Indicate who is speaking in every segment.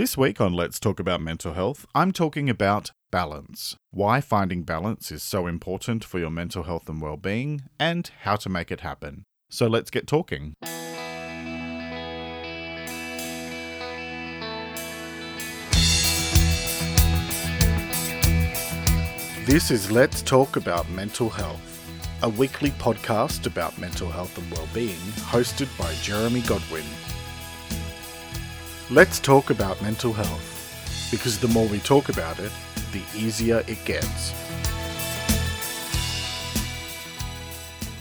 Speaker 1: This week on Let's Talk About Mental Health, I'm talking about balance. Why finding balance is so important for your mental health and well being, and how to make it happen. So let's get talking. This is Let's Talk About Mental Health, a weekly podcast about mental health and well-being, hosted by Jeremy Godwin. Let's talk about mental health, because the more we talk about it, the easier it gets.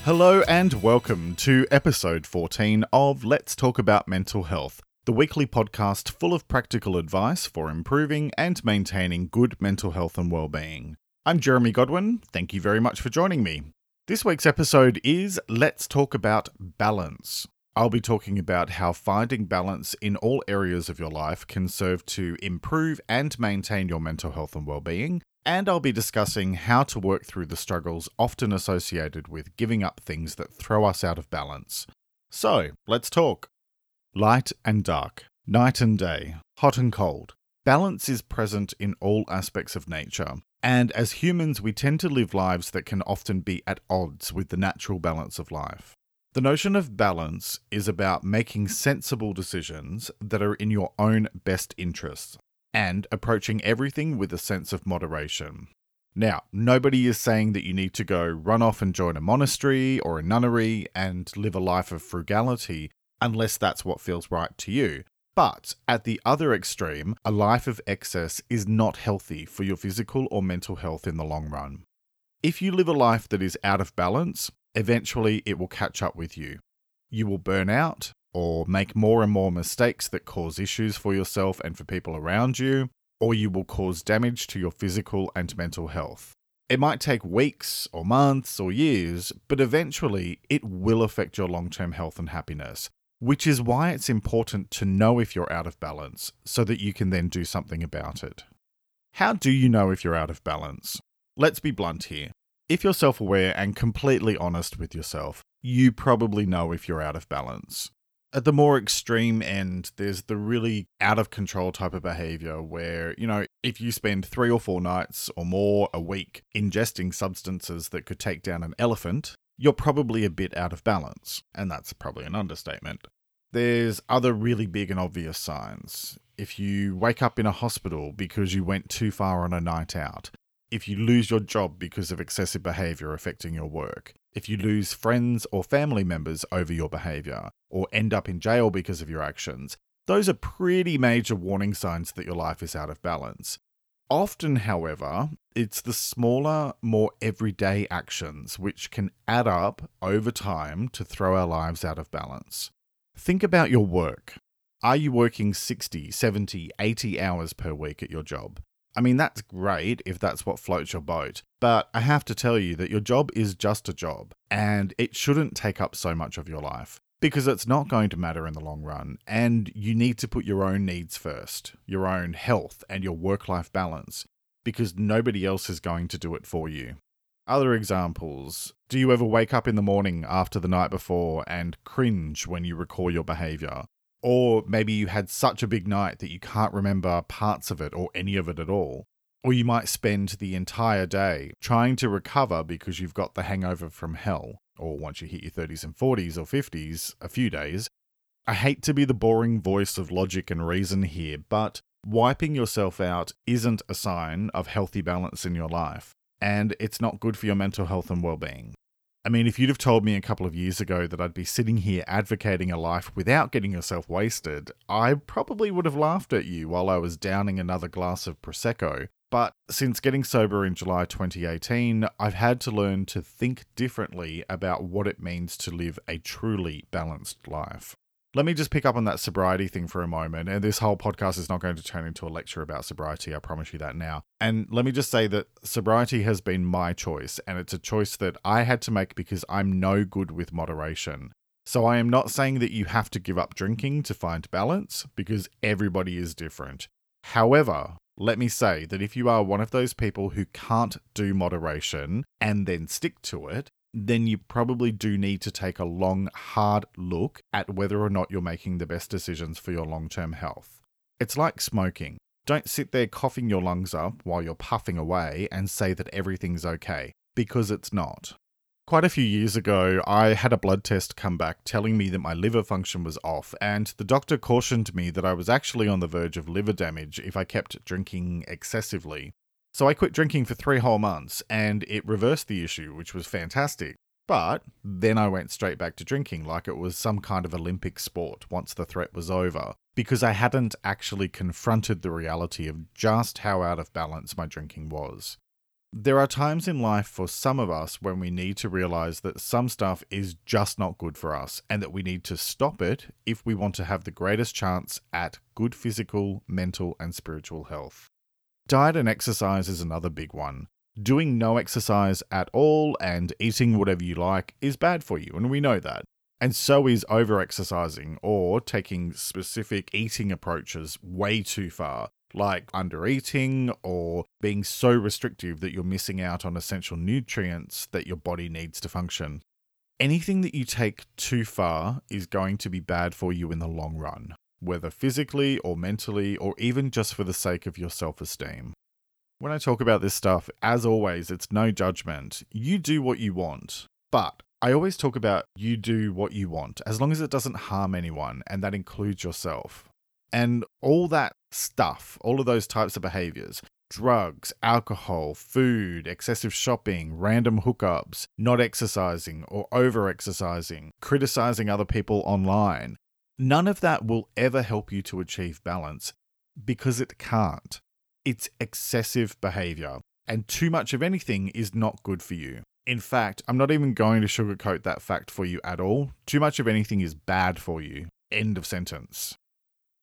Speaker 1: Hello and welcome to episode 14 of Let's Talk About Mental Health, the weekly podcast full of practical advice for improving and maintaining good mental health and well-being. I'm Jeremy Godwin. Thank you very much for joining me. This week's episode is Let's Talk About Balance. I'll be talking about how finding balance in all areas of your life can serve to improve and maintain your mental health and well-being, and I'll be discussing how to work through the struggles often associated with giving up things that throw us out of balance. So, let's talk. Light and dark, night and day, hot and cold. Balance is present in all aspects of nature, and as humans, we tend to live lives that can often be at odds with the natural balance of life. The notion of balance is about making sensible decisions that are in your own best interests and approaching everything with a sense of moderation. Now, nobody is saying that you need to go run off and join a monastery or a nunnery and live a life of frugality unless that's what feels right to you. But at the other extreme, a life of excess is not healthy for your physical or mental health in the long run. If you live a life that is out of balance, eventually it will catch up with you. You will burn out or make more and more mistakes that cause issues for yourself and for people around you, or you will cause damage to your physical and mental health. It might take weeks or months or years, but eventually it will affect your long term health and happiness, which is why it's important to know if you're out of balance so that you can then do something about it. How do you know if you're out of balance? Let's be blunt here. If you're self aware and completely honest with yourself, you probably know if you're out of balance. At the more extreme end, there's the really out of control type of behavior where, you know, if you spend three or four nights or more a week ingesting substances that could take down an elephant, you're probably a bit out of balance. And that's probably an understatement. There's other really big and obvious signs. If you wake up in a hospital because you went too far on a night out, if you lose your job because of excessive behavior affecting your work, if you lose friends or family members over your behavior, or end up in jail because of your actions, those are pretty major warning signs that your life is out of balance. Often, however, it's the smaller, more everyday actions which can add up over time to throw our lives out of balance. Think about your work. Are you working 60, 70, 80 hours per week at your job? I mean, that's great if that's what floats your boat, but I have to tell you that your job is just a job, and it shouldn't take up so much of your life because it's not going to matter in the long run, and you need to put your own needs first, your own health, and your work life balance, because nobody else is going to do it for you. Other examples Do you ever wake up in the morning after the night before and cringe when you recall your behavior? Or maybe you had such a big night that you can't remember parts of it or any of it at all. Or you might spend the entire day trying to recover because you've got the hangover from hell, or once you hit your 30s and 40s or 50s, a few days. I hate to be the boring voice of logic and reason here, but wiping yourself out isn't a sign of healthy balance in your life, and it's not good for your mental health and well being. I mean, if you'd have told me a couple of years ago that I'd be sitting here advocating a life without getting yourself wasted, I probably would have laughed at you while I was downing another glass of Prosecco. But since getting sober in July 2018, I've had to learn to think differently about what it means to live a truly balanced life. Let me just pick up on that sobriety thing for a moment. And this whole podcast is not going to turn into a lecture about sobriety. I promise you that now. And let me just say that sobriety has been my choice. And it's a choice that I had to make because I'm no good with moderation. So I am not saying that you have to give up drinking to find balance because everybody is different. However, let me say that if you are one of those people who can't do moderation and then stick to it, then you probably do need to take a long, hard look at whether or not you're making the best decisions for your long term health. It's like smoking. Don't sit there coughing your lungs up while you're puffing away and say that everything's okay, because it's not. Quite a few years ago, I had a blood test come back telling me that my liver function was off, and the doctor cautioned me that I was actually on the verge of liver damage if I kept drinking excessively. So I quit drinking for three whole months, and it reversed the issue, which was fantastic. But then I went straight back to drinking like it was some kind of Olympic sport once the threat was over, because I hadn't actually confronted the reality of just how out of balance my drinking was. There are times in life for some of us when we need to realize that some stuff is just not good for us and that we need to stop it if we want to have the greatest chance at good physical, mental, and spiritual health. Diet and exercise is another big one. Doing no exercise at all and eating whatever you like is bad for you, and we know that. And so is over exercising or taking specific eating approaches way too far, like under eating or being so restrictive that you're missing out on essential nutrients that your body needs to function. Anything that you take too far is going to be bad for you in the long run, whether physically or mentally, or even just for the sake of your self esteem. When I talk about this stuff, as always, it's no judgment. You do what you want. But I always talk about you do what you want, as long as it doesn't harm anyone, and that includes yourself. And all that stuff, all of those types of behaviors drugs, alcohol, food, excessive shopping, random hookups, not exercising or over exercising, criticizing other people online none of that will ever help you to achieve balance because it can't. It's excessive behavior, and too much of anything is not good for you. In fact, I'm not even going to sugarcoat that fact for you at all. Too much of anything is bad for you. End of sentence.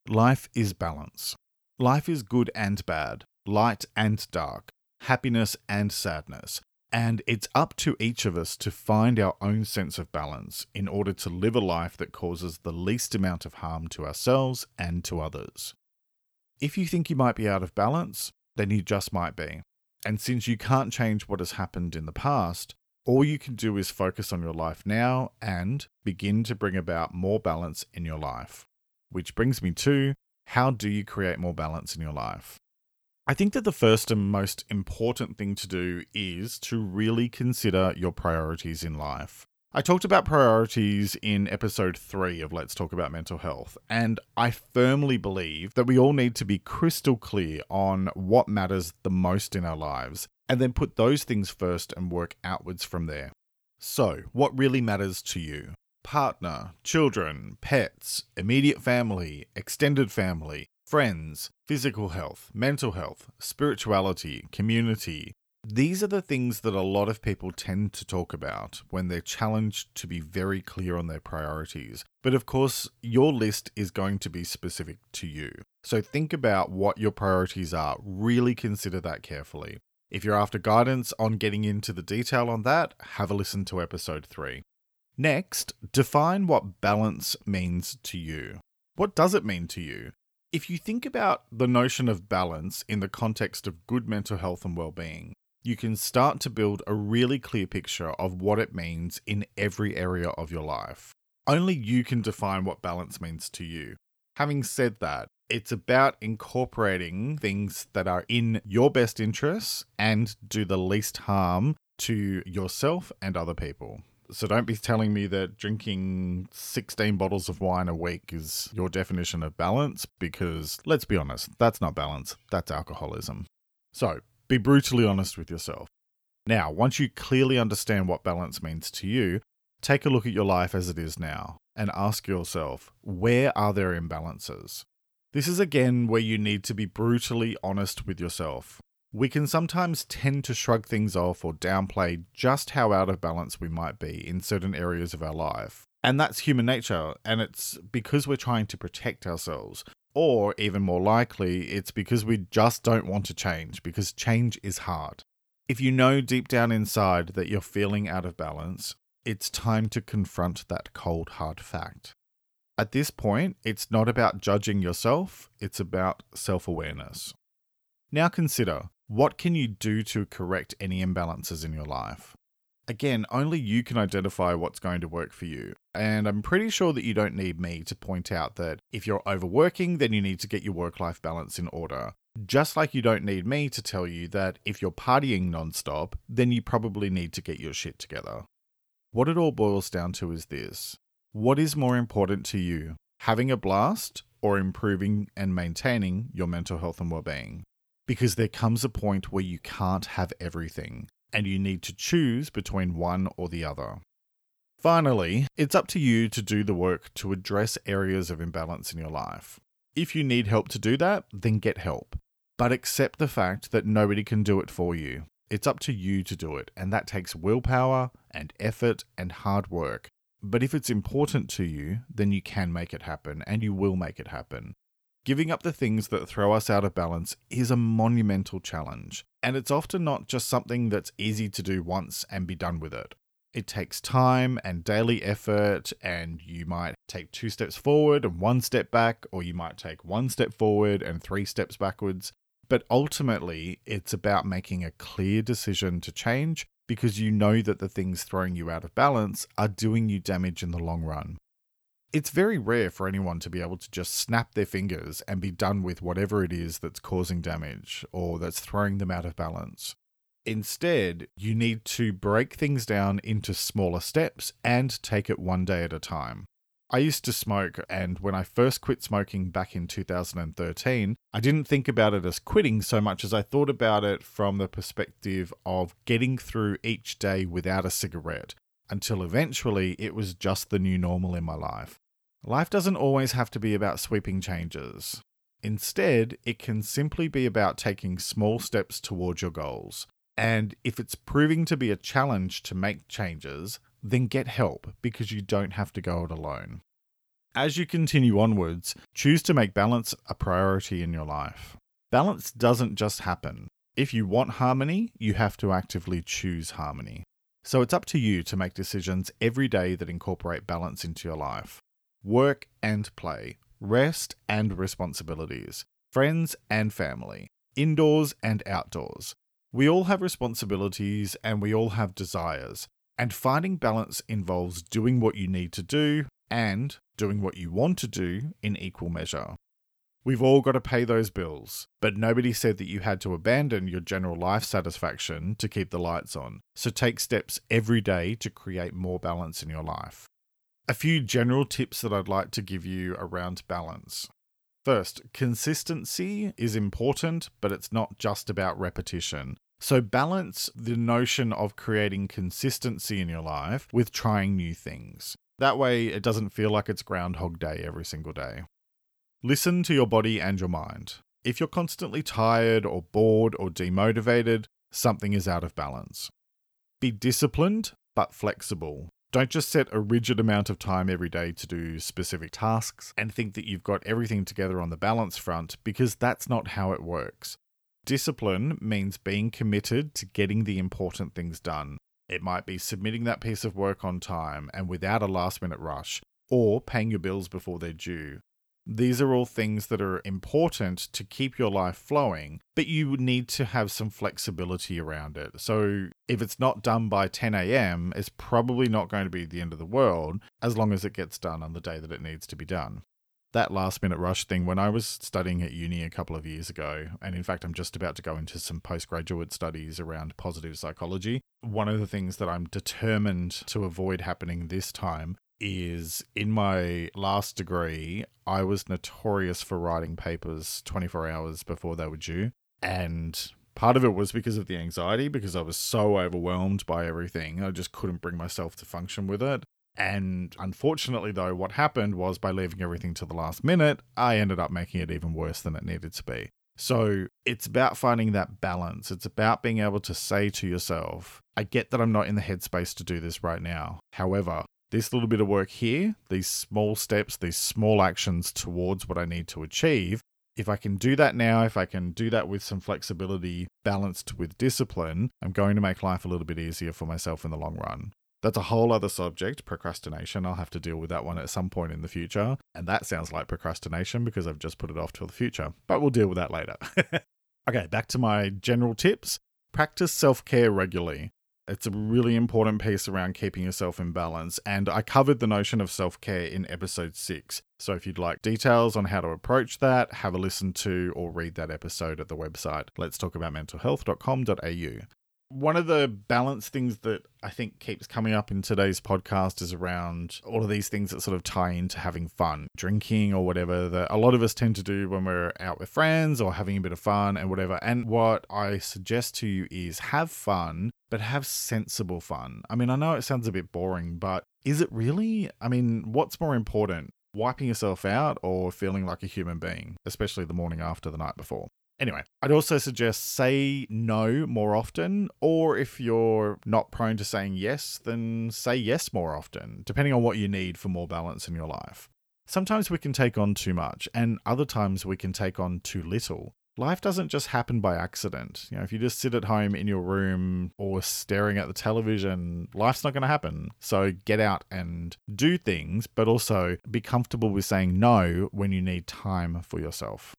Speaker 1: Life is balance. Life is good and bad, light and dark, happiness and sadness. And it's up to each of us to find our own sense of balance in order to live a life that causes the least amount of harm to ourselves and to others. If you think you might be out of balance, then you just might be. And since you can't change what has happened in the past, all you can do is focus on your life now and begin to bring about more balance in your life. Which brings me to how do you create more balance in your life? I think that the first and most important thing to do is to really consider your priorities in life. I talked about priorities in episode 3 of Let's Talk About Mental Health, and I firmly believe that we all need to be crystal clear on what matters the most in our lives, and then put those things first and work outwards from there. So, what really matters to you? partner, children, pets, immediate family, extended family, friends, physical health, mental health, spirituality, community. These are the things that a lot of people tend to talk about when they're challenged to be very clear on their priorities. But of course, your list is going to be specific to you. So think about what your priorities are, really consider that carefully. If you're after guidance on getting into the detail on that, have a listen to episode 3. Next, define what balance means to you. What does it mean to you? If you think about the notion of balance in the context of good mental health and well-being, you can start to build a really clear picture of what it means in every area of your life. Only you can define what balance means to you. Having said that, it's about incorporating things that are in your best interests and do the least harm to yourself and other people. So don't be telling me that drinking 16 bottles of wine a week is your definition of balance, because let's be honest, that's not balance, that's alcoholism. So be brutally honest with yourself. Now, once you clearly understand what balance means to you, take a look at your life as it is now and ask yourself, where are there imbalances? This is again where you need to be brutally honest with yourself. We can sometimes tend to shrug things off or downplay just how out of balance we might be in certain areas of our life. And that's human nature, and it's because we're trying to protect ourselves. Or, even more likely, it's because we just don't want to change, because change is hard. If you know deep down inside that you're feeling out of balance, it's time to confront that cold, hard fact. At this point, it's not about judging yourself, it's about self awareness. Now consider what can you do to correct any imbalances in your life? Again, only you can identify what's going to work for you. And I'm pretty sure that you don't need me to point out that if you're overworking, then you need to get your work life balance in order. Just like you don't need me to tell you that if you're partying nonstop, then you probably need to get your shit together. What it all boils down to is this What is more important to you, having a blast or improving and maintaining your mental health and well being? Because there comes a point where you can't have everything and you need to choose between one or the other. Finally, it's up to you to do the work to address areas of imbalance in your life. If you need help to do that, then get help. But accept the fact that nobody can do it for you. It's up to you to do it, and that takes willpower and effort and hard work. But if it's important to you, then you can make it happen, and you will make it happen. Giving up the things that throw us out of balance is a monumental challenge, and it's often not just something that's easy to do once and be done with it. It takes time and daily effort, and you might take two steps forward and one step back, or you might take one step forward and three steps backwards. But ultimately, it's about making a clear decision to change because you know that the things throwing you out of balance are doing you damage in the long run. It's very rare for anyone to be able to just snap their fingers and be done with whatever it is that's causing damage or that's throwing them out of balance. Instead, you need to break things down into smaller steps and take it one day at a time. I used to smoke, and when I first quit smoking back in 2013, I didn't think about it as quitting so much as I thought about it from the perspective of getting through each day without a cigarette until eventually it was just the new normal in my life. Life doesn't always have to be about sweeping changes. Instead, it can simply be about taking small steps towards your goals. And if it's proving to be a challenge to make changes, then get help because you don't have to go it alone. As you continue onwards, choose to make balance a priority in your life. Balance doesn't just happen. If you want harmony, you have to actively choose harmony. So it's up to you to make decisions every day that incorporate balance into your life. Work and play, rest and responsibilities, friends and family, indoors and outdoors. We all have responsibilities and we all have desires, and finding balance involves doing what you need to do and doing what you want to do in equal measure. We've all got to pay those bills, but nobody said that you had to abandon your general life satisfaction to keep the lights on. So take steps every day to create more balance in your life. A few general tips that I'd like to give you around balance. First, consistency is important, but it's not just about repetition. So balance the notion of creating consistency in your life with trying new things. That way, it doesn't feel like it's Groundhog Day every single day. Listen to your body and your mind. If you're constantly tired or bored or demotivated, something is out of balance. Be disciplined but flexible. Don't just set a rigid amount of time every day to do specific tasks and think that you've got everything together on the balance front because that's not how it works. Discipline means being committed to getting the important things done. It might be submitting that piece of work on time and without a last minute rush, or paying your bills before they're due, these are all things that are important to keep your life flowing, but you need to have some flexibility around it. So, if it's not done by 10 a.m., it's probably not going to be the end of the world as long as it gets done on the day that it needs to be done. That last minute rush thing, when I was studying at uni a couple of years ago, and in fact, I'm just about to go into some postgraduate studies around positive psychology, one of the things that I'm determined to avoid happening this time is in my last degree, I was notorious for writing papers 24 hours before they were due. And part of it was because of the anxiety, because I was so overwhelmed by everything. I just couldn't bring myself to function with it. And unfortunately, though, what happened was by leaving everything to the last minute, I ended up making it even worse than it needed to be. So it's about finding that balance. It's about being able to say to yourself, I get that I'm not in the headspace to do this right now. However, this little bit of work here, these small steps, these small actions towards what I need to achieve, if I can do that now, if I can do that with some flexibility balanced with discipline, I'm going to make life a little bit easier for myself in the long run. That's a whole other subject, procrastination. I'll have to deal with that one at some point in the future. And that sounds like procrastination because I've just put it off till the future. But we'll deal with that later. okay, back to my general tips. Practice self care regularly. It's a really important piece around keeping yourself in balance, and I covered the notion of self care in episode 6. So if you'd like details on how to approach that, have a listen to or read that episode at the website letstalkaboutmentalhealth.com.au. One of the balance things that I think keeps coming up in today's podcast is around all of these things that sort of tie into having fun, drinking or whatever that a lot of us tend to do when we're out with friends or having a bit of fun and whatever. And what I suggest to you is have fun, but have sensible fun. I mean, I know it sounds a bit boring, but is it really? I mean, what's more important? Wiping yourself out or feeling like a human being, especially the morning after the night before? Anyway, I'd also suggest say no more often, or if you're not prone to saying yes, then say yes more often, depending on what you need for more balance in your life. Sometimes we can take on too much, and other times we can take on too little. Life doesn't just happen by accident. You know, if you just sit at home in your room or staring at the television, life's not going to happen. So get out and do things, but also be comfortable with saying no when you need time for yourself.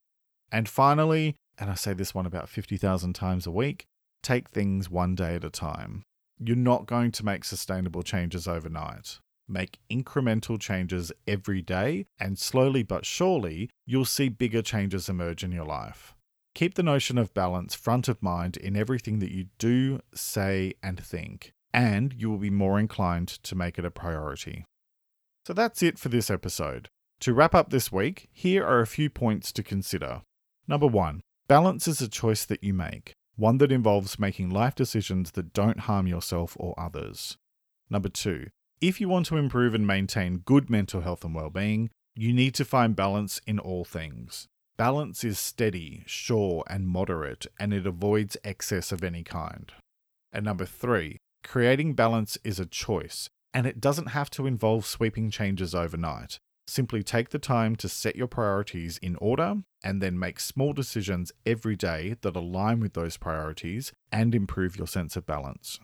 Speaker 1: And finally, and I say this one about 50,000 times a week take things one day at a time. You're not going to make sustainable changes overnight. Make incremental changes every day, and slowly but surely, you'll see bigger changes emerge in your life. Keep the notion of balance front of mind in everything that you do, say, and think, and you will be more inclined to make it a priority. So that's it for this episode. To wrap up this week, here are a few points to consider. Number one, Balance is a choice that you make, one that involves making life decisions that don't harm yourself or others. Number two, if you want to improve and maintain good mental health and well-being, you need to find balance in all things. Balance is steady, sure, and moderate, and it avoids excess of any kind. And number three, creating balance is a choice, and it doesn't have to involve sweeping changes overnight. Simply take the time to set your priorities in order and then make small decisions every day that align with those priorities and improve your sense of balance.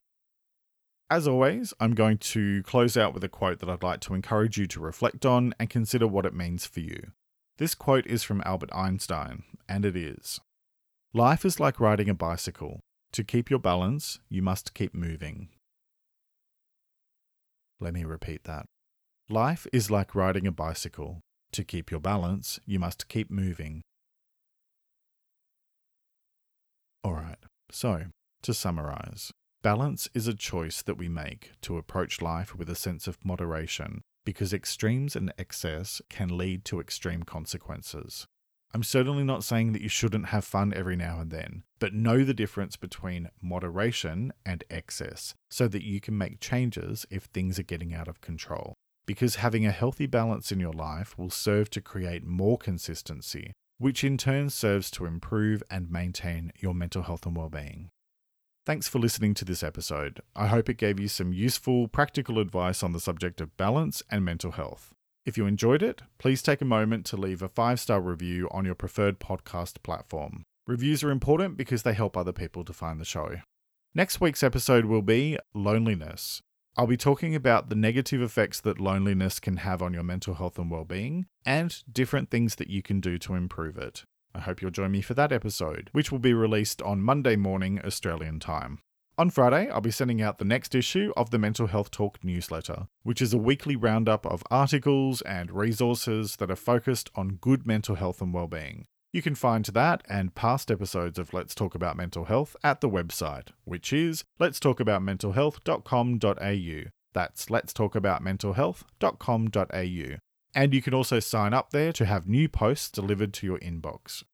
Speaker 1: As always, I'm going to close out with a quote that I'd like to encourage you to reflect on and consider what it means for you. This quote is from Albert Einstein, and it is Life is like riding a bicycle. To keep your balance, you must keep moving. Let me repeat that. Life is like riding a bicycle. To keep your balance, you must keep moving. Alright, so to summarize, balance is a choice that we make to approach life with a sense of moderation because extremes and excess can lead to extreme consequences. I'm certainly not saying that you shouldn't have fun every now and then, but know the difference between moderation and excess so that you can make changes if things are getting out of control because having a healthy balance in your life will serve to create more consistency, which in turn serves to improve and maintain your mental health and well-being. Thanks for listening to this episode. I hope it gave you some useful, practical advice on the subject of balance and mental health. If you enjoyed it, please take a moment to leave a five star review on your preferred podcast platform. Reviews are important because they help other people to find the show. Next week's episode will be loneliness. I'll be talking about the negative effects that loneliness can have on your mental health and well-being and different things that you can do to improve it. I hope you'll join me for that episode, which will be released on Monday morning Australian time. On Friday, I'll be sending out the next issue of the Mental Health Talk newsletter, which is a weekly roundup of articles and resources that are focused on good mental health and well-being. You can find that and past episodes of Let's Talk About Mental Health at the website, which is letstalkaboutmentalhealth.com.au. That's letstalkaboutmentalhealth.com.au. And you can also sign up there to have new posts delivered to your inbox.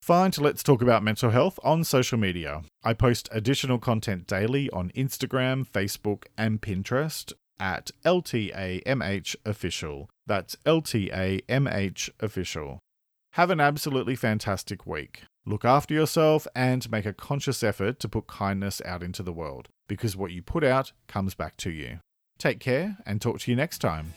Speaker 1: Find Let's Talk About Mental Health on social media. I post additional content daily on Instagram, Facebook, and Pinterest at LTAMH Official. That's LTAMH Official. Have an absolutely fantastic week. Look after yourself and make a conscious effort to put kindness out into the world because what you put out comes back to you. Take care and talk to you next time.